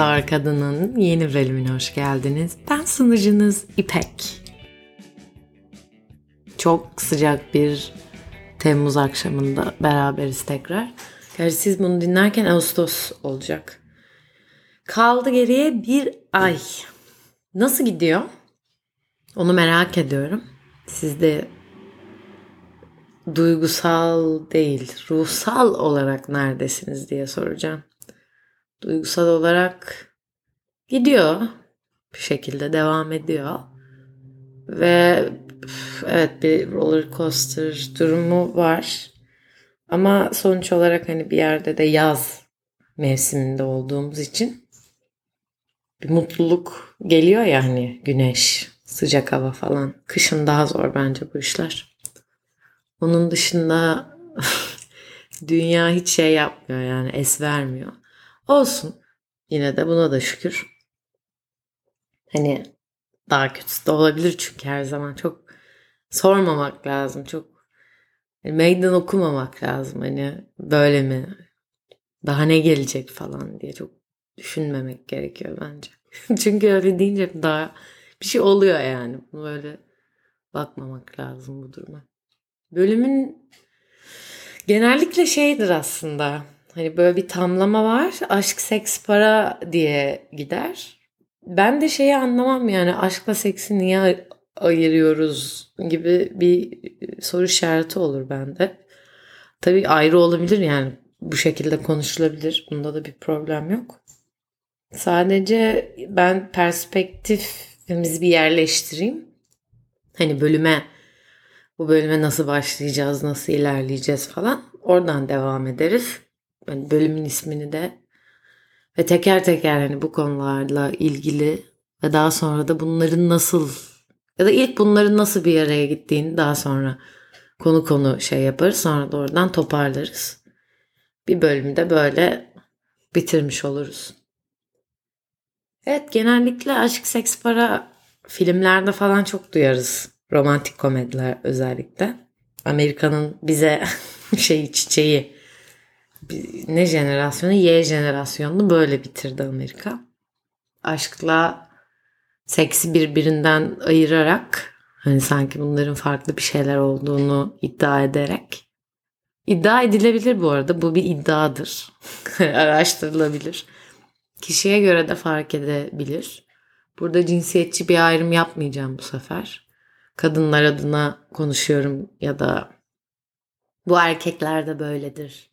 Zar Kadın'ın yeni bölümüne hoş geldiniz. Ben sunucunuz İpek. Çok sıcak bir Temmuz akşamında beraberiz tekrar. Gerçi siz bunu dinlerken Ağustos olacak. Kaldı geriye bir ay. Nasıl gidiyor? Onu merak ediyorum. Siz de duygusal değil, ruhsal olarak neredesiniz diye soracağım. Duygusal olarak gidiyor. Bir şekilde devam ediyor. Ve evet bir roller coaster durumu var. Ama sonuç olarak hani bir yerde de yaz mevsiminde olduğumuz için bir mutluluk geliyor ya hani güneş, sıcak hava falan. Kışın daha zor bence bu işler. Onun dışında dünya hiç şey yapmıyor yani es vermiyor. Olsun. Yine de buna da şükür. Hani daha kötüsü de olabilir çünkü her zaman çok sormamak lazım. Çok hani meydan okumamak lazım. Hani böyle mi? Daha ne gelecek falan diye çok düşünmemek gerekiyor bence. çünkü öyle deyince daha bir şey oluyor yani. Bunu böyle bakmamak lazım bu duruma. Bölümün genellikle şeydir aslında. Hani böyle bir tamlama var. Aşk, seks, para diye gider. Ben de şeyi anlamam yani aşkla seksi niye ayırıyoruz gibi bir soru işareti olur bende. Tabii ayrı olabilir yani bu şekilde konuşulabilir. Bunda da bir problem yok. Sadece ben perspektifimizi bir yerleştireyim. Hani bölüme bu bölüme nasıl başlayacağız, nasıl ilerleyeceğiz falan. Oradan devam ederiz. Yani bölümün ismini de ve teker teker hani bu konularla ilgili ve daha sonra da bunların nasıl ya da ilk bunların nasıl bir araya gittiğini daha sonra konu konu şey yaparız. Sonra da oradan toparlarız. Bir bölümde böyle bitirmiş oluruz. Evet genellikle aşk, seks, para filmlerde falan çok duyarız. Romantik komediler özellikle. Amerika'nın bize şey çiçeği ne jenerasyonu? Y jenerasyonunu böyle bitirdi Amerika. Aşkla seksi birbirinden ayırarak hani sanki bunların farklı bir şeyler olduğunu iddia ederek iddia edilebilir bu arada. Bu bir iddiadır. Araştırılabilir. Kişiye göre de fark edebilir. Burada cinsiyetçi bir ayrım yapmayacağım bu sefer. Kadınlar adına konuşuyorum ya da bu erkekler de böyledir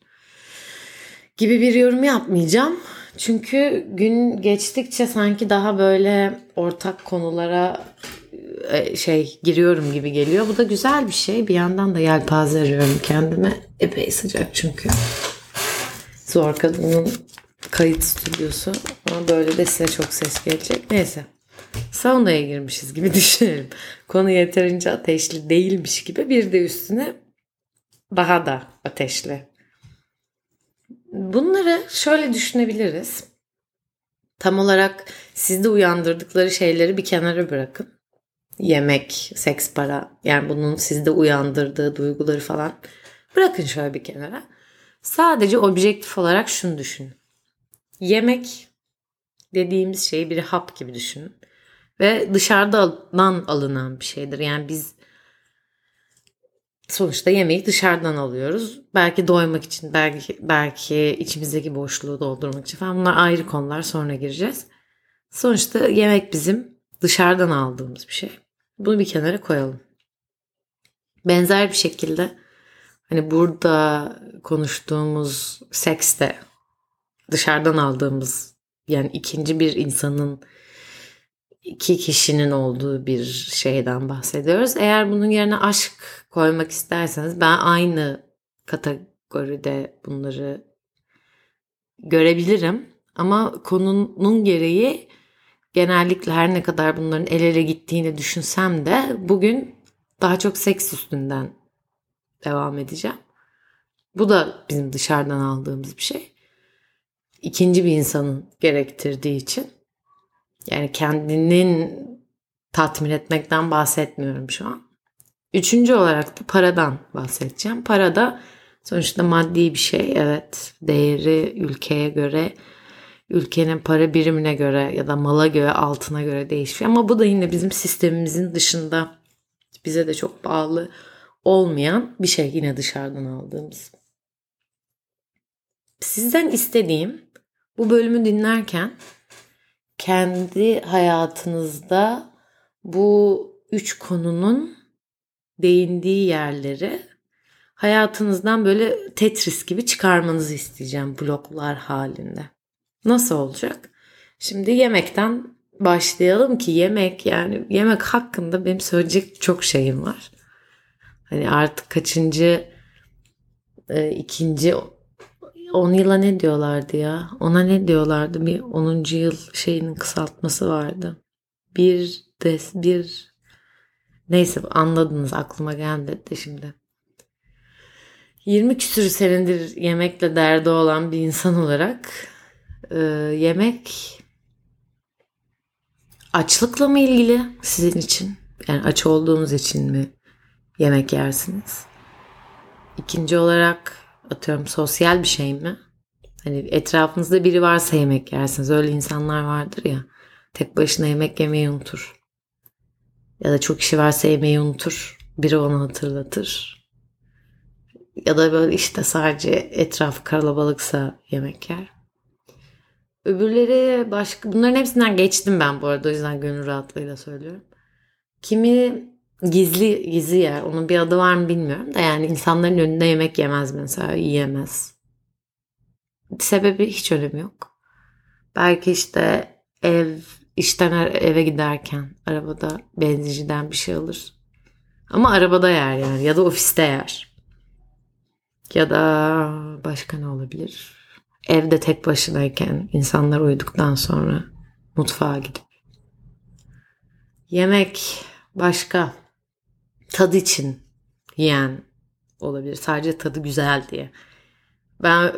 gibi bir yorum yapmayacağım. Çünkü gün geçtikçe sanki daha böyle ortak konulara e, şey giriyorum gibi geliyor. Bu da güzel bir şey. Bir yandan da yelpaze arıyorum kendime. Epey sıcak çünkü. Zor Kadın'ın kayıt stüdyosu. Ama böyle de size çok ses gelecek. Neyse. Saunaya girmişiz gibi düşünelim. Konu yeterince ateşli değilmiş gibi bir de üstüne daha da ateşli Bunları şöyle düşünebiliriz. Tam olarak sizde uyandırdıkları şeyleri bir kenara bırakın. Yemek, seks, para yani bunun sizde uyandırdığı duyguları falan bırakın şöyle bir kenara. Sadece objektif olarak şunu düşünün. Yemek dediğimiz şeyi bir hap gibi düşünün. Ve dışarıdan alınan bir şeydir. Yani biz sonuçta yemeği dışarıdan alıyoruz. Belki doymak için, belki belki içimizdeki boşluğu doldurmak için falan. Bunlar ayrı konular sonra gireceğiz. Sonuçta yemek bizim dışarıdan aldığımız bir şey. Bunu bir kenara koyalım. Benzer bir şekilde hani burada konuştuğumuz seks de dışarıdan aldığımız yani ikinci bir insanın iki kişinin olduğu bir şeyden bahsediyoruz. Eğer bunun yerine aşk koymak isterseniz ben aynı kategoride bunları görebilirim. Ama konunun gereği genellikle her ne kadar bunların el ele gittiğini düşünsem de bugün daha çok seks üstünden devam edeceğim. Bu da bizim dışarıdan aldığımız bir şey. İkinci bir insanın gerektirdiği için. Yani kendinin tatmin etmekten bahsetmiyorum şu an. Üçüncü olarak da paradan bahsedeceğim. Para da sonuçta maddi bir şey. Evet değeri ülkeye göre ülkenin para birimine göre ya da mala göre altına göre değişiyor. Ama bu da yine bizim sistemimizin dışında bize de çok bağlı olmayan bir şey yine dışarıdan aldığımız. Sizden istediğim bu bölümü dinlerken kendi hayatınızda bu üç konunun değindiği yerleri hayatınızdan böyle Tetris gibi çıkarmanızı isteyeceğim bloklar halinde. Nasıl olacak? Şimdi yemekten başlayalım ki yemek yani yemek hakkında benim söyleyecek çok şeyim var. Hani artık kaçıncı e, ikinci 10 yıla ne diyorlardı ya? Ona ne diyorlardı? Bir 10. yıl şeyinin kısaltması vardı. Bir des bir neyse anladınız aklıma geldi de şimdi. 20 küsür senedir yemekle derdi olan bir insan olarak e, yemek açlıkla mı ilgili sizin için? Yani aç olduğunuz için mi yemek yersiniz? İkinci olarak atıyorum sosyal bir şey mi? Hani etrafınızda biri varsa yemek yersiniz. Öyle insanlar vardır ya. Tek başına yemek yemeyi unutur. Ya da çok kişi varsa yemeği unutur. Biri onu hatırlatır. Ya da böyle işte sadece etraf kalabalıksa yemek yer. Öbürleri başka bunların hepsinden geçtim ben bu arada o yüzden gönül rahatlığıyla söylüyorum. Kimi gizli gizli yer. Onun bir adı var mı bilmiyorum da yani insanların önünde yemek yemez mesela yiyemez. Sebebi hiç önemi yok. Belki işte ev işten eve giderken arabada benzinciden bir şey alır. Ama arabada yer yani ya da ofiste yer. Ya da başka ne olabilir? Evde tek başınayken insanlar uyuduktan sonra mutfağa gidip. Yemek başka tadı için yiyen olabilir. Sadece tadı güzel diye. Ben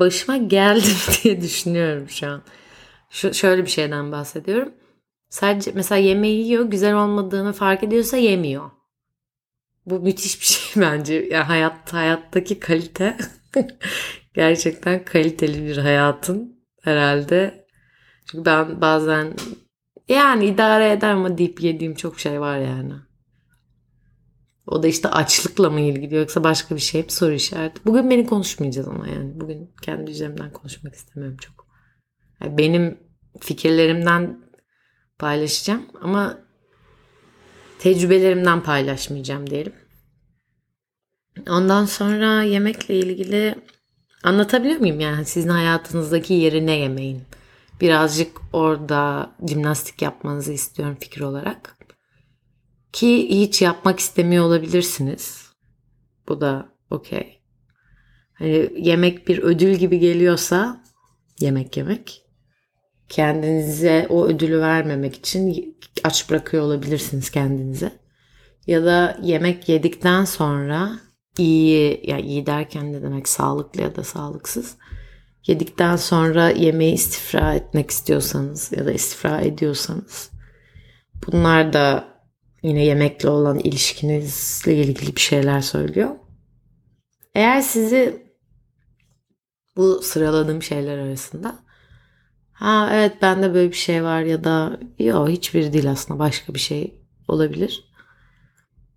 başıma geldim diye düşünüyorum şu an. Şu, şöyle bir şeyden bahsediyorum. Sadece mesela yemeği yiyor, güzel olmadığını fark ediyorsa yemiyor. Bu müthiş bir şey bence. Yani hayat hayattaki kalite gerçekten kaliteli bir hayatın herhalde. Çünkü ben bazen yani idare eder ama deyip yediğim çok şey var yani. O da işte açlıkla mı ilgili yoksa başka bir şey mi soru işareti. Bugün beni konuşmayacağız ama yani. Bugün kendi üzerimden konuşmak istemiyorum çok. Yani benim fikirlerimden paylaşacağım ama tecrübelerimden paylaşmayacağım diyelim. Ondan sonra yemekle ilgili anlatabiliyor muyum yani sizin hayatınızdaki yeri ne yemeğin? Birazcık orada jimnastik yapmanızı istiyorum fikir olarak. Ki hiç yapmak istemiyor olabilirsiniz. Bu da okey. Hani yemek bir ödül gibi geliyorsa yemek yemek kendinize o ödülü vermemek için aç bırakıyor olabilirsiniz kendinize. Ya da yemek yedikten sonra iyi yani iyi derken ne demek sağlıklı ya da sağlıksız. Yedikten sonra yemeği istifra etmek istiyorsanız ya da istifra ediyorsanız bunlar da yine yemekle olan ilişkinizle ilgili bir şeyler söylüyor. Eğer sizi bu sıraladığım şeyler arasında ha evet bende böyle bir şey var ya da yok hiçbir değil aslında başka bir şey olabilir.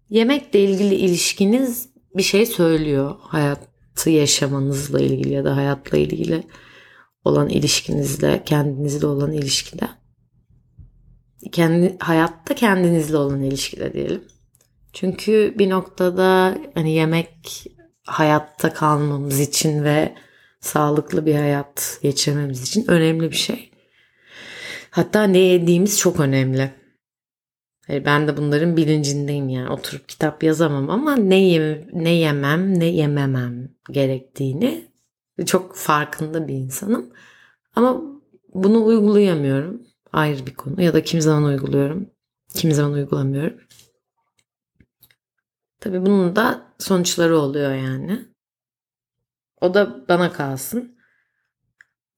Yemekle ilgili ilişkiniz bir şey söylüyor hayatı yaşamanızla ilgili ya da hayatla ilgili olan ilişkinizle kendinizle olan ilişkide kendi hayatta kendinizle olan ilişkide diyelim. Çünkü bir noktada hani yemek hayatta kalmamız için ve sağlıklı bir hayat geçirmemiz için önemli bir şey. Hatta ne yediğimiz çok önemli. Yani ben de bunların bilincindeyim yani oturup kitap yazamam ama ne yeme, ne yemem ne yememem gerektiğini çok farkında bir insanım. Ama bunu uygulayamıyorum ayrı bir konu. Ya da kim zaman uyguluyorum, kim zaman uygulamıyorum. Tabii bunun da sonuçları oluyor yani. O da bana kalsın.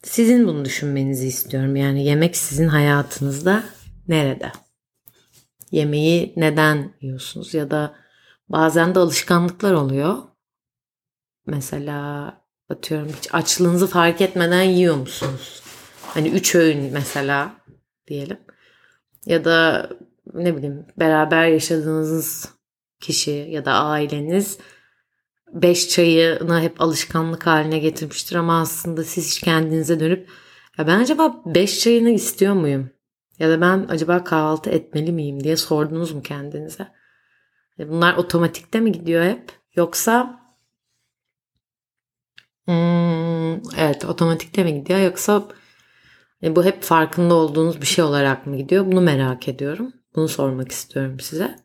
Sizin bunu düşünmenizi istiyorum. Yani yemek sizin hayatınızda nerede? Yemeği neden yiyorsunuz? Ya da bazen de alışkanlıklar oluyor. Mesela atıyorum hiç açlığınızı fark etmeden yiyor musunuz? Hani üç öğün mesela diyelim. Ya da ne bileyim beraber yaşadığınız kişi ya da aileniz beş çayını hep alışkanlık haline getirmiştir ama aslında siz hiç kendinize dönüp ya ben acaba beş çayını istiyor muyum? Ya da ben acaba kahvaltı etmeli miyim diye sordunuz mu kendinize? Bunlar otomatikte mi gidiyor hep? Yoksa hmm, evet otomatikte mi gidiyor? Yoksa e, bu hep farkında olduğunuz bir şey olarak mı gidiyor? Bunu merak ediyorum. Bunu sormak istiyorum size.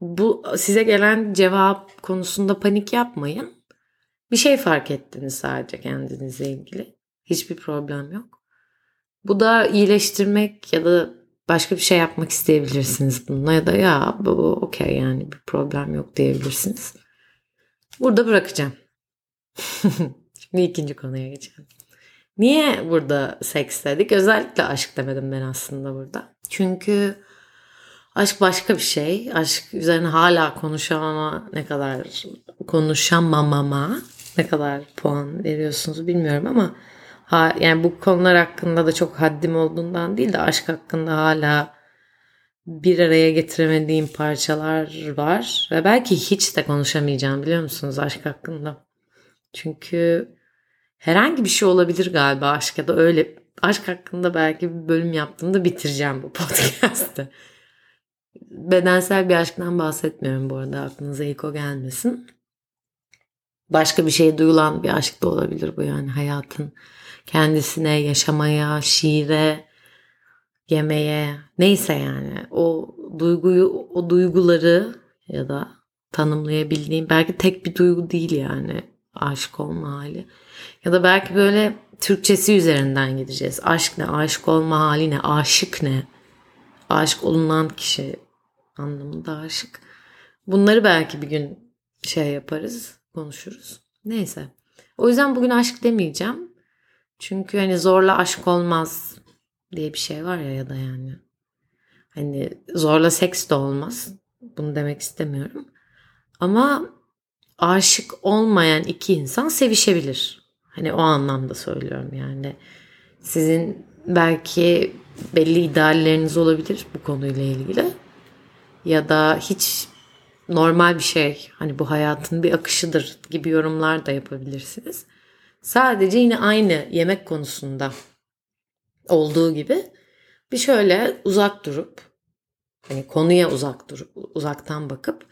Bu size gelen cevap konusunda panik yapmayın. Bir şey fark ettiniz sadece kendinizle ilgili. Hiçbir problem yok. Bu da iyileştirmek ya da başka bir şey yapmak isteyebilirsiniz bununla ya da ya bu okey yani bir problem yok diyebilirsiniz. Burada bırakacağım. Şimdi ikinci konuya geçelim. Niye burada seks dedik? Özellikle aşk demedim ben aslında burada. Çünkü aşk başka bir şey. Aşk üzerine hala konuşamama ne kadar konuşamamama ne kadar puan veriyorsunuz bilmiyorum ama ha, yani bu konular hakkında da çok haddim olduğundan değil de aşk hakkında hala bir araya getiremediğim parçalar var ve belki hiç de konuşamayacağım biliyor musunuz aşk hakkında. Çünkü herhangi bir şey olabilir galiba aşk ya da öyle aşk hakkında belki bir bölüm yaptığımda bitireceğim bu podcast'ı. Bedensel bir aşktan bahsetmiyorum bu arada aklınıza ilk o gelmesin. Başka bir şey duyulan bir aşk da olabilir bu yani hayatın kendisine, yaşamaya, şiire, yemeye neyse yani o duyguyu o duyguları ya da tanımlayabildiğim belki tek bir duygu değil yani aşık olma hali. Ya da belki böyle Türkçesi üzerinden gideceğiz. Aşk ne, aşık olma hali ne, aşık ne? Aşık olunan kişi anlamında aşık. Bunları belki bir gün şey yaparız, konuşuruz. Neyse. O yüzden bugün aşk demeyeceğim. Çünkü hani zorla aşk olmaz diye bir şey var ya ya da yani. Hani zorla seks de olmaz. Bunu demek istemiyorum. Ama aşık olmayan iki insan sevişebilir. Hani o anlamda söylüyorum yani. Sizin belki belli idealleriniz olabilir bu konuyla ilgili. Ya da hiç normal bir şey hani bu hayatın bir akışıdır gibi yorumlar da yapabilirsiniz. Sadece yine aynı yemek konusunda olduğu gibi bir şöyle uzak durup hani konuya uzak durup uzaktan bakıp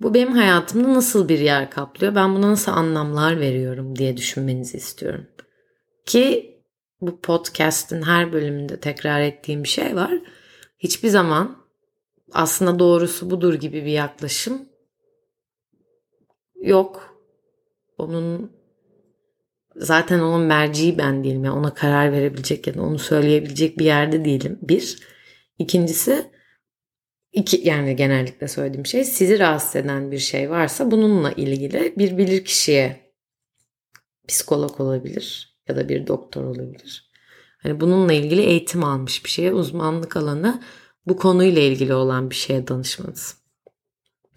bu benim hayatımda nasıl bir yer kaplıyor? Ben buna nasıl anlamlar veriyorum diye düşünmenizi istiyorum. Ki bu podcast'in her bölümünde tekrar ettiğim bir şey var. Hiçbir zaman aslında doğrusu budur gibi bir yaklaşım yok. Onun zaten onun merciği ben değilim. Yani ona karar verebilecek ya da onu söyleyebilecek bir yerde değilim. Bir. İkincisi iki, yani genellikle söylediğim şey sizi rahatsız eden bir şey varsa bununla ilgili bir bilir kişiye psikolog olabilir ya da bir doktor olabilir. Hani bununla ilgili eğitim almış bir şeye uzmanlık alanı bu konuyla ilgili olan bir şeye danışmanız.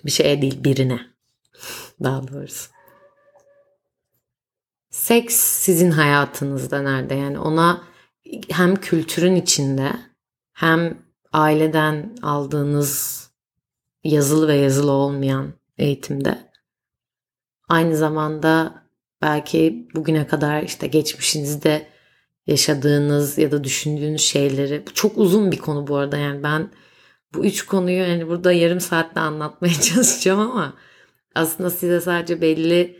Bir şeye değil birine daha doğrusu. Seks sizin hayatınızda nerede? Yani ona hem kültürün içinde hem aileden aldığınız yazılı ve yazılı olmayan eğitimde aynı zamanda belki bugüne kadar işte geçmişinizde yaşadığınız ya da düşündüğünüz şeyleri çok uzun bir konu bu arada yani ben bu üç konuyu yani burada yarım saatte anlatmaya çalışacağım ama aslında size sadece belli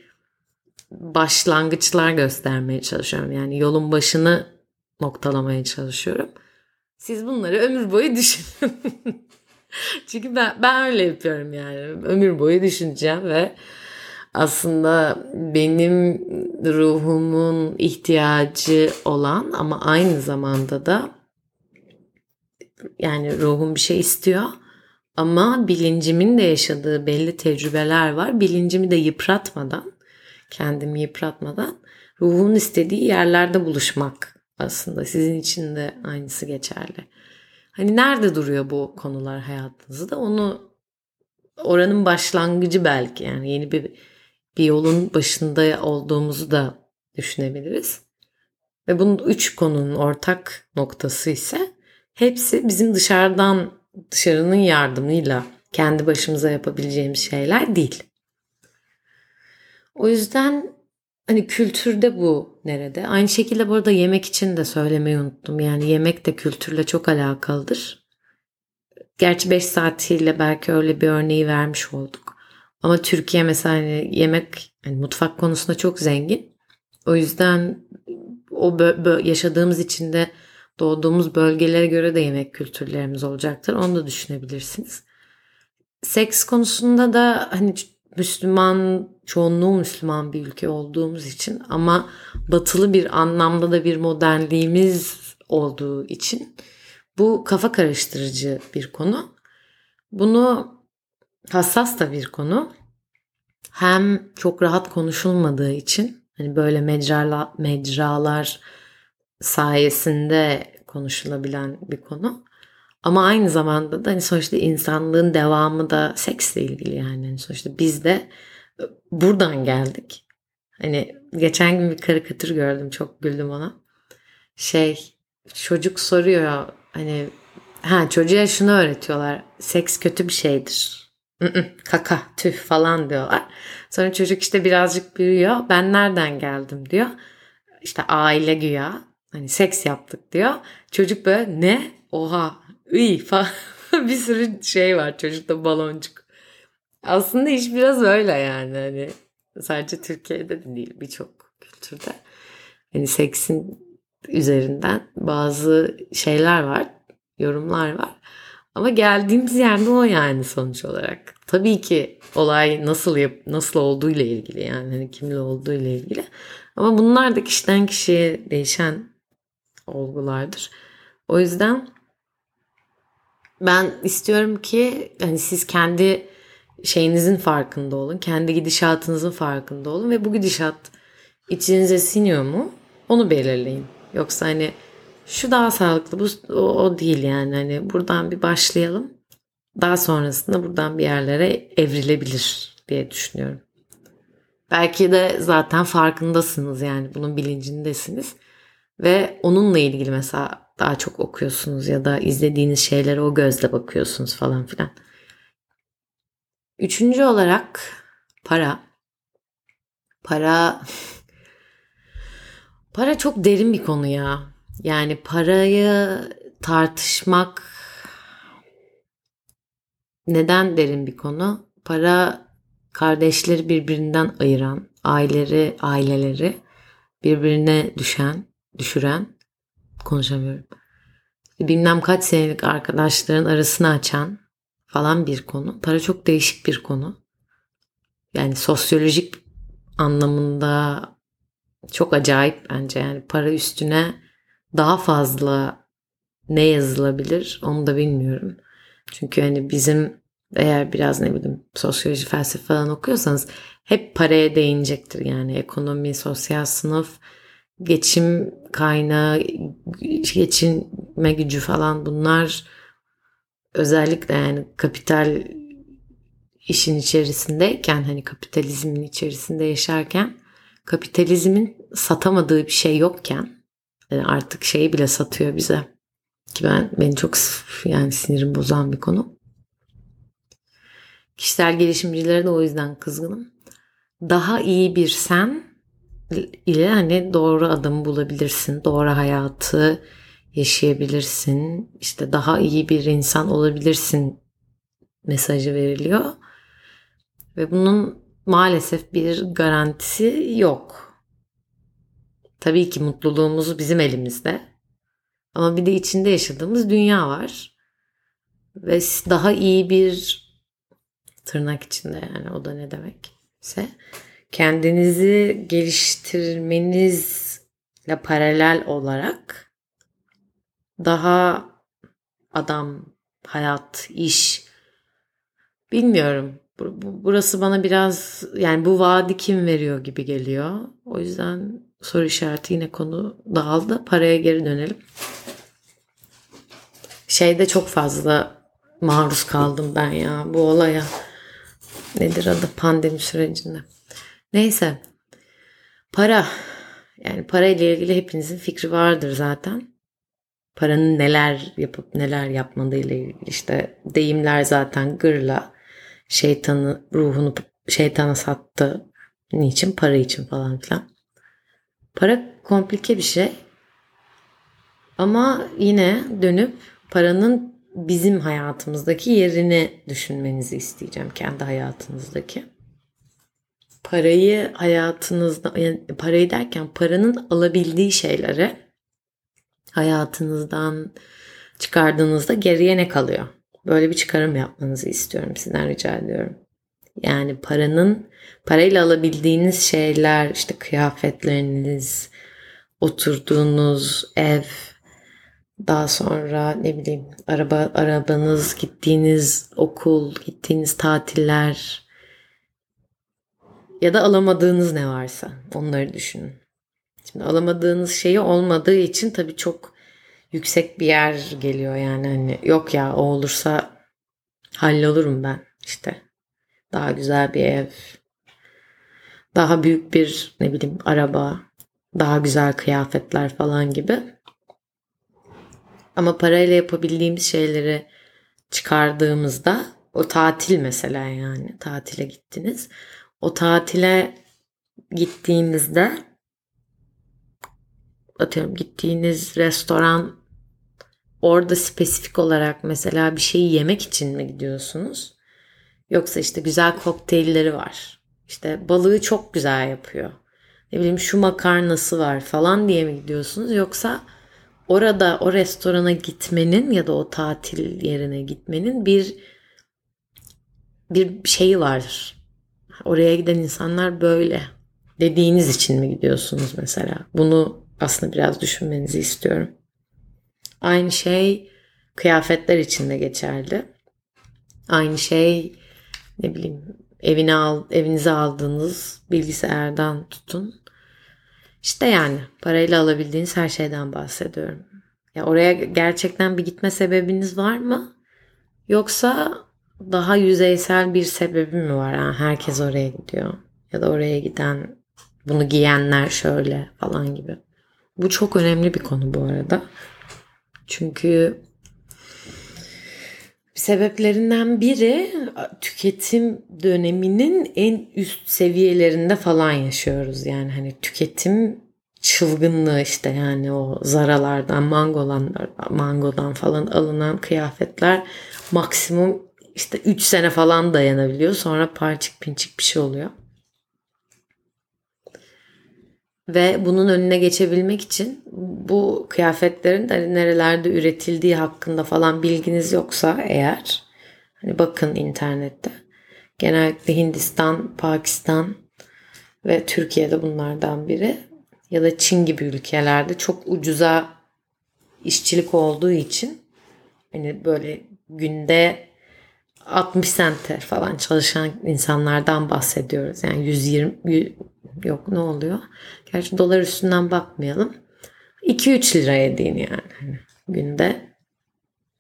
başlangıçlar göstermeye çalışıyorum. Yani yolun başını noktalamaya çalışıyorum. Siz bunları ömür boyu düşünün. Çünkü ben, ben öyle yapıyorum yani. Ömür boyu düşüneceğim ve aslında benim ruhumun ihtiyacı olan ama aynı zamanda da yani ruhum bir şey istiyor ama bilincimin de yaşadığı belli tecrübeler var. Bilincimi de yıpratmadan, kendimi yıpratmadan ruhun istediği yerlerde buluşmak aslında. Sizin için de aynısı geçerli. Hani nerede duruyor bu konular hayatınızda? Onu oranın başlangıcı belki yani yeni bir bir yolun başında olduğumuzu da düşünebiliriz. Ve bunun üç konunun ortak noktası ise hepsi bizim dışarıdan dışarının yardımıyla kendi başımıza yapabileceğimiz şeyler değil. O yüzden hani kültürde bu nerede? Aynı şekilde burada yemek için de söylemeyi unuttum. Yani yemek de kültürle çok alakalıdır. Gerçi 5 saatiyle belki öyle bir örneği vermiş olduk. Ama Türkiye mesela hani yemek hani mutfak konusunda çok zengin. O yüzden o bö- bö- yaşadığımız içinde doğduğumuz bölgelere göre de yemek kültürlerimiz olacaktır. Onu da düşünebilirsiniz. Seks konusunda da hani Müslüman, çoğunluğu Müslüman bir ülke olduğumuz için ama batılı bir anlamda da bir modernliğimiz olduğu için bu kafa karıştırıcı bir konu. Bunu hassas da bir konu. Hem çok rahat konuşulmadığı için hani böyle mecrala, mecralar sayesinde konuşulabilen bir konu. Ama aynı zamanda da hani sonuçta insanlığın devamı da seksle ilgili yani. yani sonuçta biz de buradan geldik. Hani geçen gün bir karikatür gördüm çok güldüm ona. Şey çocuk soruyor hani ha çocuğa şunu öğretiyorlar. Seks kötü bir şeydir. Kaka tüh falan diyorlar. Sonra çocuk işte birazcık büyüyor. Ben nereden geldim diyor. İşte aile güya. Hani seks yaptık diyor. Çocuk böyle ne? Oha iyi falan. bir sürü şey var çocukta baloncuk. Aslında iş biraz öyle yani. Hani sadece Türkiye'de de değil birçok kültürde. Hani seksin üzerinden bazı şeyler var, yorumlar var. Ama geldiğimiz yerde o yani sonuç olarak. Tabii ki olay nasıl yap nasıl olduğu ile ilgili yani hani kimle olduğu ile ilgili. Ama bunlar da kişiden kişiye değişen olgulardır. O yüzden ben istiyorum ki hani siz kendi şeyinizin farkında olun. Kendi gidişatınızın farkında olun ve bu gidişat içinize siniyor mu? Onu belirleyin. Yoksa hani şu daha sağlıklı bu o, o değil yani hani buradan bir başlayalım. Daha sonrasında buradan bir yerlere evrilebilir diye düşünüyorum. Belki de zaten farkındasınız yani bunun bilincindesiniz. Ve onunla ilgili mesela daha çok okuyorsunuz ya da izlediğiniz şeylere o gözle bakıyorsunuz falan filan. Üçüncü olarak para. Para para çok derin bir konu ya. Yani parayı tartışmak neden derin bir konu? Para kardeşleri birbirinden ayıran, aileleri, aileleri birbirine düşen, düşüren konuşamıyorum. Bilmem kaç senelik arkadaşların arasını açan falan bir konu. Para çok değişik bir konu. Yani sosyolojik anlamında çok acayip bence. Yani para üstüne daha fazla ne yazılabilir onu da bilmiyorum. Çünkü hani bizim eğer biraz ne bileyim sosyoloji felsefe falan okuyorsanız hep paraya değinecektir. Yani ekonomi, sosyal sınıf, geçim kaynağı, geçinme gücü falan bunlar özellikle yani kapital işin içerisindeyken hani kapitalizmin içerisinde yaşarken kapitalizmin satamadığı bir şey yokken yani artık şeyi bile satıyor bize ki ben beni çok yani sinirim bozan bir konu. Kişisel gelişimcilere de o yüzden kızgınım. Daha iyi bir sen ile hani doğru adımı bulabilirsin. Doğru hayatı yaşayabilirsin. İşte daha iyi bir insan olabilirsin mesajı veriliyor. Ve bunun maalesef bir garantisi yok. Tabii ki mutluluğumuz bizim elimizde. Ama bir de içinde yaşadığımız dünya var. Ve daha iyi bir tırnak içinde yani o da ne demekse kendinizi geliştirmenizle paralel olarak daha adam, hayat, iş bilmiyorum. Burası bana biraz yani bu vaadi kim veriyor gibi geliyor. O yüzden soru işareti yine konu dağıldı. Paraya geri dönelim. Şeyde çok fazla maruz kaldım ben ya bu olaya. Nedir adı pandemi sürecinde. Neyse. Para. Yani parayla ilgili hepinizin fikri vardır zaten. Paranın neler yapıp neler yapmadığı ile ilgili işte deyimler zaten gırla şeytanı ruhunu şeytana sattı. Niçin? Para için falan filan. Para komplike bir şey. Ama yine dönüp paranın bizim hayatımızdaki yerini düşünmenizi isteyeceğim kendi hayatınızdaki. Parayı hayatınızda yani parayı derken paranın alabildiği şeylere hayatınızdan çıkardığınızda geriye ne kalıyor? Böyle bir çıkarım yapmanızı istiyorum sizden rica ediyorum. Yani paranın parayla alabildiğiniz şeyler işte kıyafetleriniz, oturduğunuz ev, daha sonra ne bileyim araba arabanız, gittiğiniz okul, gittiğiniz tatiller ya da alamadığınız ne varsa onları düşünün. Şimdi alamadığınız şeyi olmadığı için tabii çok yüksek bir yer geliyor yani hani yok ya o olursa hallolurum ben işte. Daha güzel bir ev, daha büyük bir ne bileyim araba, daha güzel kıyafetler falan gibi. Ama parayla yapabildiğimiz şeyleri çıkardığımızda o tatil mesela yani tatile gittiniz. O tatile gittiğinizde atıyorum gittiğiniz restoran orada spesifik olarak mesela bir şeyi yemek için mi gidiyorsunuz? Yoksa işte güzel kokteylleri var. İşte balığı çok güzel yapıyor. Ne bileyim şu makarnası var falan diye mi gidiyorsunuz? Yoksa orada o restorana gitmenin ya da o tatil yerine gitmenin bir bir şeyi var. Oraya giden insanlar böyle dediğiniz için mi gidiyorsunuz mesela? Bunu aslında biraz düşünmenizi istiyorum. Aynı şey kıyafetler için de geçerli. Aynı şey ne bileyim evine al, evinize aldığınız bilgisayardan tutun. İşte yani parayla alabildiğiniz her şeyden bahsediyorum. Ya oraya gerçekten bir gitme sebebiniz var mı? Yoksa daha yüzeysel bir sebebi mi var? Yani herkes oraya gidiyor. Ya da oraya giden bunu giyenler şöyle falan gibi. Bu çok önemli bir konu bu arada. Çünkü sebeplerinden biri tüketim döneminin en üst seviyelerinde falan yaşıyoruz. Yani hani tüketim çılgınlığı işte yani o zaralardan, mangolanlar, mangodan falan alınan kıyafetler maksimum işte 3 sene falan dayanabiliyor. Sonra parçık pinçik bir şey oluyor. Ve bunun önüne geçebilmek için bu kıyafetlerin de nerelerde üretildiği hakkında falan bilginiz yoksa eğer hani bakın internette. Genellikle Hindistan, Pakistan ve Türkiye'de bunlardan biri ya da Çin gibi ülkelerde çok ucuza işçilik olduğu için hani böyle günde 60 sente falan çalışan insanlardan bahsediyoruz. Yani 120 yok ne oluyor? Gerçi dolar üstünden bakmayalım. 2-3 liraya deyin yani. Hani günde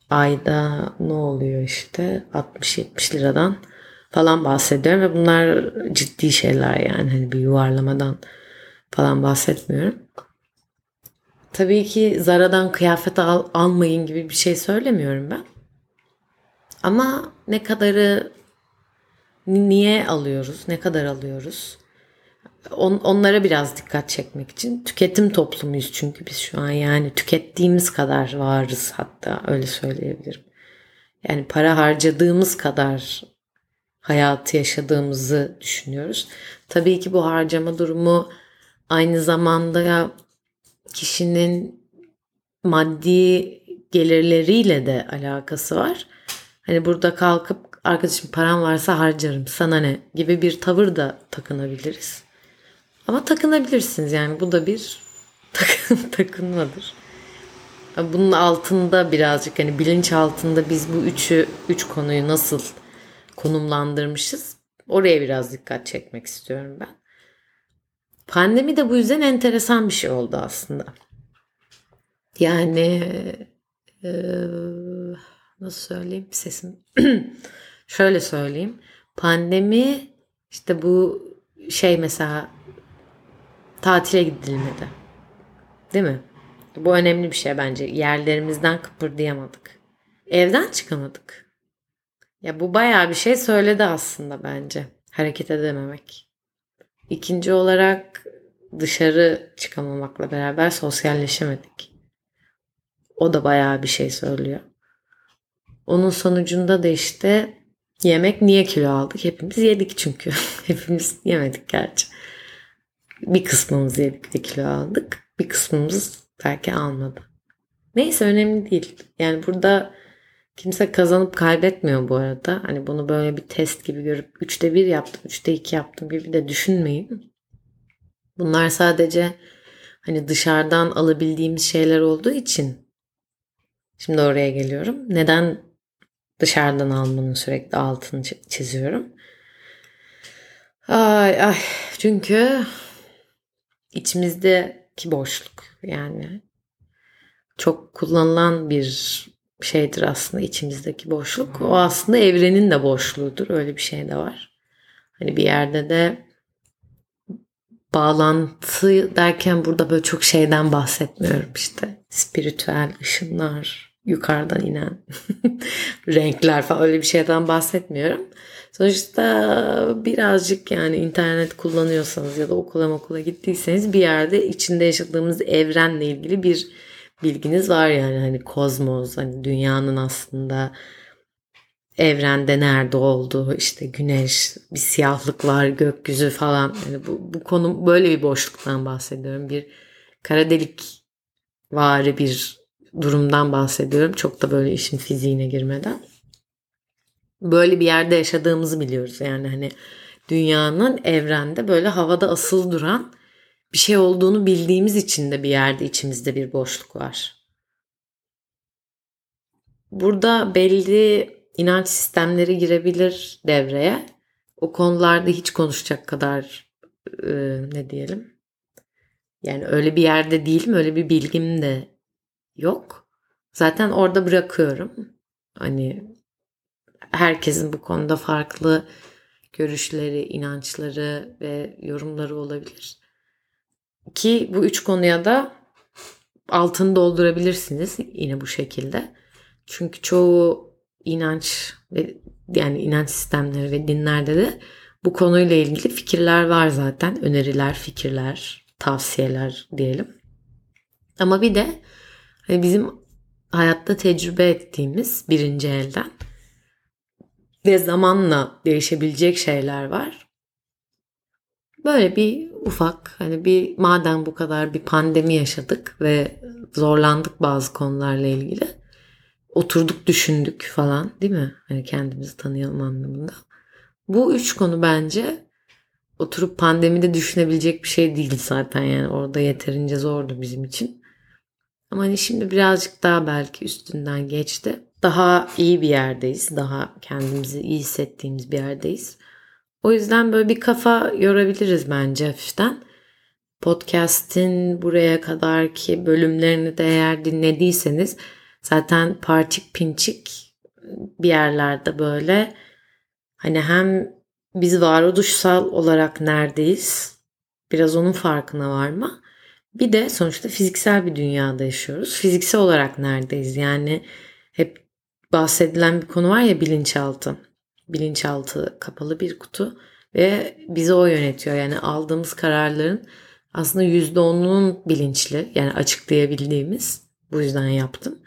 ayda ne oluyor işte 60-70 liradan falan bahsediyorum ve bunlar ciddi şeyler yani hani bir yuvarlamadan falan bahsetmiyorum. Tabii ki Zara'dan kıyafet al, almayın gibi bir şey söylemiyorum ben. Ama ne kadarı niye alıyoruz? Ne kadar alıyoruz? On, onlara biraz dikkat çekmek için. Tüketim toplumuyuz çünkü biz şu an yani tükettiğimiz kadar varız hatta öyle söyleyebilirim. Yani para harcadığımız kadar hayatı yaşadığımızı düşünüyoruz. Tabii ki bu harcama durumu aynı zamanda kişinin maddi gelirleriyle de alakası var. Hani burada kalkıp arkadaşım param varsa harcarım sana ne gibi bir tavır da takınabiliriz. Ama takınabilirsiniz yani bu da bir takın, takınmadır. Bunun altında birazcık hani bilinç altında biz bu üçü üç konuyu nasıl konumlandırmışız oraya biraz dikkat çekmek istiyorum ben. Pandemi de bu yüzden enteresan bir şey oldu aslında. Yani e, nasıl söyleyeyim sesim şöyle söyleyeyim pandemi işte bu şey mesela tatile gidilmedi. Değil mi? Bu önemli bir şey bence. Yerlerimizden kıpırdayamadık. Evden çıkamadık. Ya bu bayağı bir şey söyledi aslında bence. Hareket edememek. İkinci olarak dışarı çıkamamakla beraber sosyalleşemedik. O da bayağı bir şey söylüyor. Onun sonucunda da işte yemek niye kilo aldık? Hepimiz yedik çünkü. Hepimiz yemedik gerçi. Bir kısmımız yedik ve kilo aldık. Bir kısmımız belki almadı. Neyse önemli değil. Yani burada kimse kazanıp kaybetmiyor bu arada. Hani bunu böyle bir test gibi görüp 3'te 1 yaptım, 3'te 2 yaptım gibi de düşünmeyin. Bunlar sadece hani dışarıdan alabildiğimiz şeyler olduğu için şimdi oraya geliyorum. Neden dışarıdan almanın sürekli altını çiziyorum? Ay ay çünkü içimizdeki boşluk yani çok kullanılan bir şeydir aslında içimizdeki boşluk. O aslında evrenin de boşluğudur. Öyle bir şey de var. Hani bir yerde de bağlantı derken burada böyle çok şeyden bahsetmiyorum işte. Spiritüel ışınlar, yukarıdan inen renkler falan öyle bir şeyden bahsetmiyorum. Sonuçta birazcık yani internet kullanıyorsanız ya da okula okula gittiyseniz bir yerde içinde yaşadığımız evrenle ilgili bir bilginiz var yani. Hani kozmos hani dünyanın aslında evrende nerede olduğu işte güneş bir siyahlık var gökyüzü falan. Yani bu, bu konu böyle bir boşluktan bahsediyorum. Bir kara delik vari bir durumdan bahsediyorum çok da böyle işin fiziğine girmeden böyle bir yerde yaşadığımızı biliyoruz yani hani dünyanın evrende böyle havada asıl duran bir şey olduğunu bildiğimiz için de bir yerde içimizde bir boşluk var. Burada belli inanç sistemleri girebilir devreye. O konularda hiç konuşacak kadar e, ne diyelim? Yani öyle bir yerde değilim, öyle bir bilgim de yok. Zaten orada bırakıyorum. Hani herkesin bu konuda farklı görüşleri, inançları ve yorumları olabilir. Ki bu üç konuya da altını doldurabilirsiniz yine bu şekilde. Çünkü çoğu inanç ve yani inanç sistemleri ve dinlerde de bu konuyla ilgili fikirler var zaten. Öneriler, fikirler, tavsiyeler diyelim. Ama bir de hani bizim hayatta tecrübe ettiğimiz birinci elden ve zamanla değişebilecek şeyler var. Böyle bir ufak hani bir madem bu kadar bir pandemi yaşadık ve zorlandık bazı konularla ilgili. Oturduk düşündük falan değil mi? Hani kendimizi tanıyalım anlamında. Bu üç konu bence oturup pandemide düşünebilecek bir şey değil zaten yani orada yeterince zordu bizim için. Ama hani şimdi birazcık daha belki üstünden geçti. Daha iyi bir yerdeyiz. Daha kendimizi iyi hissettiğimiz bir yerdeyiz. O yüzden böyle bir kafa yorabiliriz bence hafiften. Podcast'in buraya kadarki bölümlerini de eğer dinlediyseniz zaten parçık pinçik bir yerlerde böyle hani hem biz varoluşsal olarak neredeyiz biraz onun farkına var mı? Bir de sonuçta fiziksel bir dünyada yaşıyoruz. Fiziksel olarak neredeyiz? Yani hep bahsedilen bir konu var ya bilinçaltı bilinçaltı kapalı bir kutu ve bizi o yönetiyor. Yani aldığımız kararların aslında %10'unun bilinçli yani açıklayabildiğimiz bu yüzden yaptım.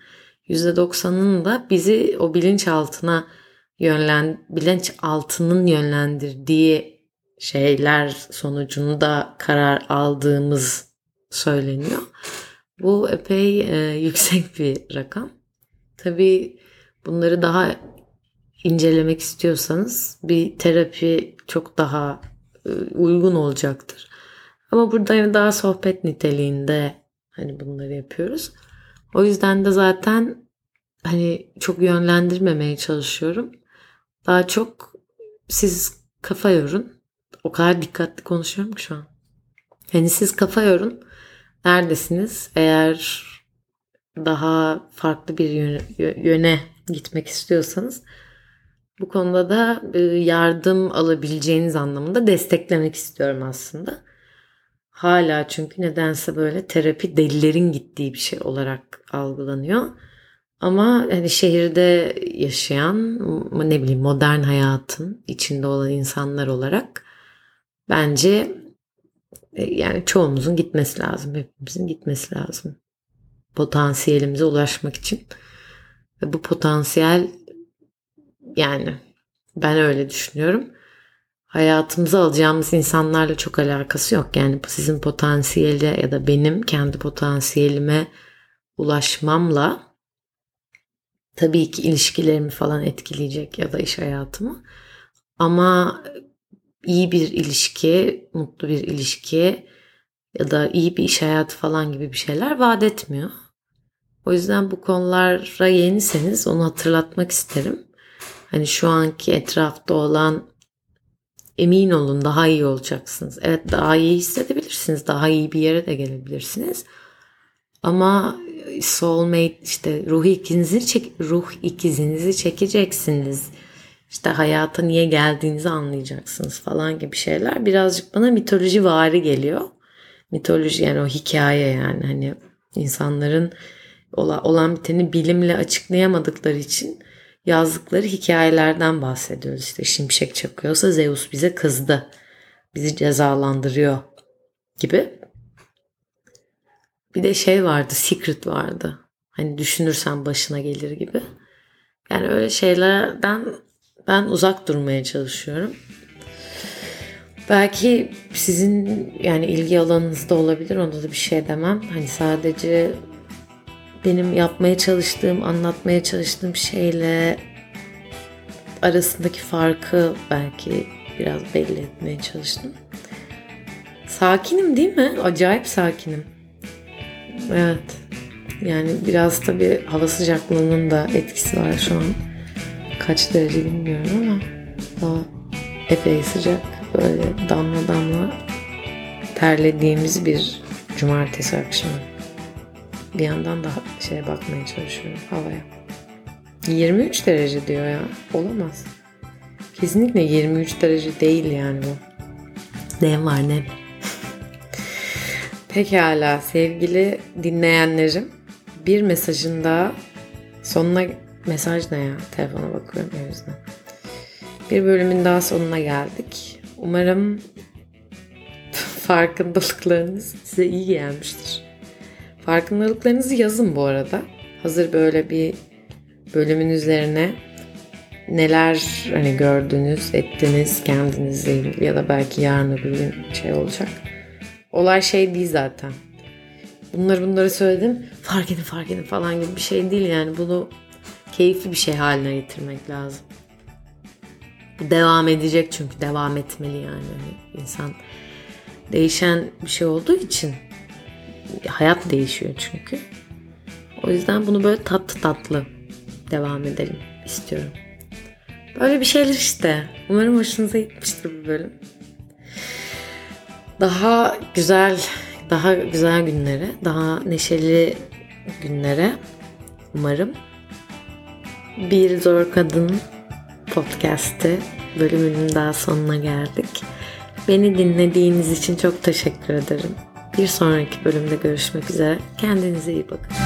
%90'ının da bizi o bilinçaltına yönlen bilinç altının yönlendirdiği şeyler sonucunda karar aldığımız söyleniyor. Bu epey e, yüksek bir rakam. Tabii bunları daha incelemek istiyorsanız bir terapi çok daha e, uygun olacaktır. Ama burada yani daha sohbet niteliğinde hani bunları yapıyoruz. O yüzden de zaten hani çok yönlendirmemeye çalışıyorum. Daha çok siz kafa yorun. O kadar dikkatli konuşuyorum ki şu an. Hani siz kafa yorun. Neredesiniz? Eğer daha farklı bir yöne, gitmek istiyorsanız bu konuda da e, yardım alabileceğiniz anlamında desteklemek istiyorum aslında. hala çünkü nedense böyle terapi delilerin gittiği bir şey olarak algılanıyor. Ama hani şehirde yaşayan ne bileyim modern hayatın içinde olan insanlar olarak bence yani çoğumuzun gitmesi lazım. Hepimizin gitmesi lazım. Potansiyelimize ulaşmak için. Ve bu potansiyel yani ben öyle düşünüyorum. Hayatımıza alacağımız insanlarla çok alakası yok. Yani sizin potansiyeli ya da benim kendi potansiyelime ulaşmamla tabii ki ilişkilerimi falan etkileyecek ya da iş hayatımı. Ama iyi bir ilişki, mutlu bir ilişki ya da iyi bir iş hayatı falan gibi bir şeyler vaat etmiyor. O yüzden bu konulara yeniseniz onu hatırlatmak isterim. Hani şu anki etrafta olan emin olun daha iyi olacaksınız. Evet daha iyi hissedebilirsiniz. Daha iyi bir yere de gelebilirsiniz. Ama soulmate işte ruh ikizinizi çek ruh ikizinizi çekeceksiniz. İşte hayata niye geldiğinizi anlayacaksınız falan gibi şeyler birazcık bana mitoloji vari geliyor. Mitoloji yani o hikaye yani hani insanların olan biteni bilimle açıklayamadıkları için yazdıkları hikayelerden bahsediyoruz. İşte şimşek çakıyorsa Zeus bize kızdı. Bizi cezalandırıyor gibi. Bir de şey vardı, secret vardı. Hani düşünürsen başına gelir gibi. Yani öyle şeylerden ben uzak durmaya çalışıyorum. Belki sizin yani ilgi alanınızda olabilir. Onda da bir şey demem. Hani sadece benim yapmaya çalıştığım, anlatmaya çalıştığım şeyle arasındaki farkı belki biraz belli etmeye çalıştım. Sakinim değil mi? Acayip sakinim. Evet. Yani biraz tabii hava sıcaklığının da etkisi var şu an. Kaç derece bilmiyorum ama daha epey sıcak. Böyle damla damla terlediğimiz bir cumartesi akşamı. Bir yandan da şeye bakmaya çalışıyorum havaya. 23 derece diyor ya. Olamaz. Kesinlikle 23 derece değil yani bu. Ne var ne? Pekala sevgili dinleyenlerim. Bir mesajın daha sonuna mesaj ne ya? Telefona bakıyorum o yüzden. Bir bölümün daha sonuna geldik. Umarım farkındalıklarınız size iyi gelmiştir. Farkındalıklarınızı yazın bu arada. Hazır böyle bir bölümün üzerine neler hani gördünüz, ettiniz kendinizle ilgili ya da belki yarın öbür gün şey olacak. Olay şey değil zaten. Bunları bunları söyledim. Fark edin fark edin falan gibi bir şey değil yani. Bunu keyifli bir şey haline getirmek lazım. Devam edecek çünkü devam etmeli yani. yani insan değişen bir şey olduğu için hayat değişiyor çünkü. O yüzden bunu böyle tatlı tatlı devam edelim istiyorum. Böyle bir şeyler işte. Umarım hoşunuza gitmiştir bu bölüm. Daha güzel, daha güzel günlere, daha neşeli günlere umarım. Bir Zor Kadın podcast'ı bölümünün daha sonuna geldik. Beni dinlediğiniz için çok teşekkür ederim. Bir sonraki bölümde görüşmek üzere. Kendinize iyi bakın.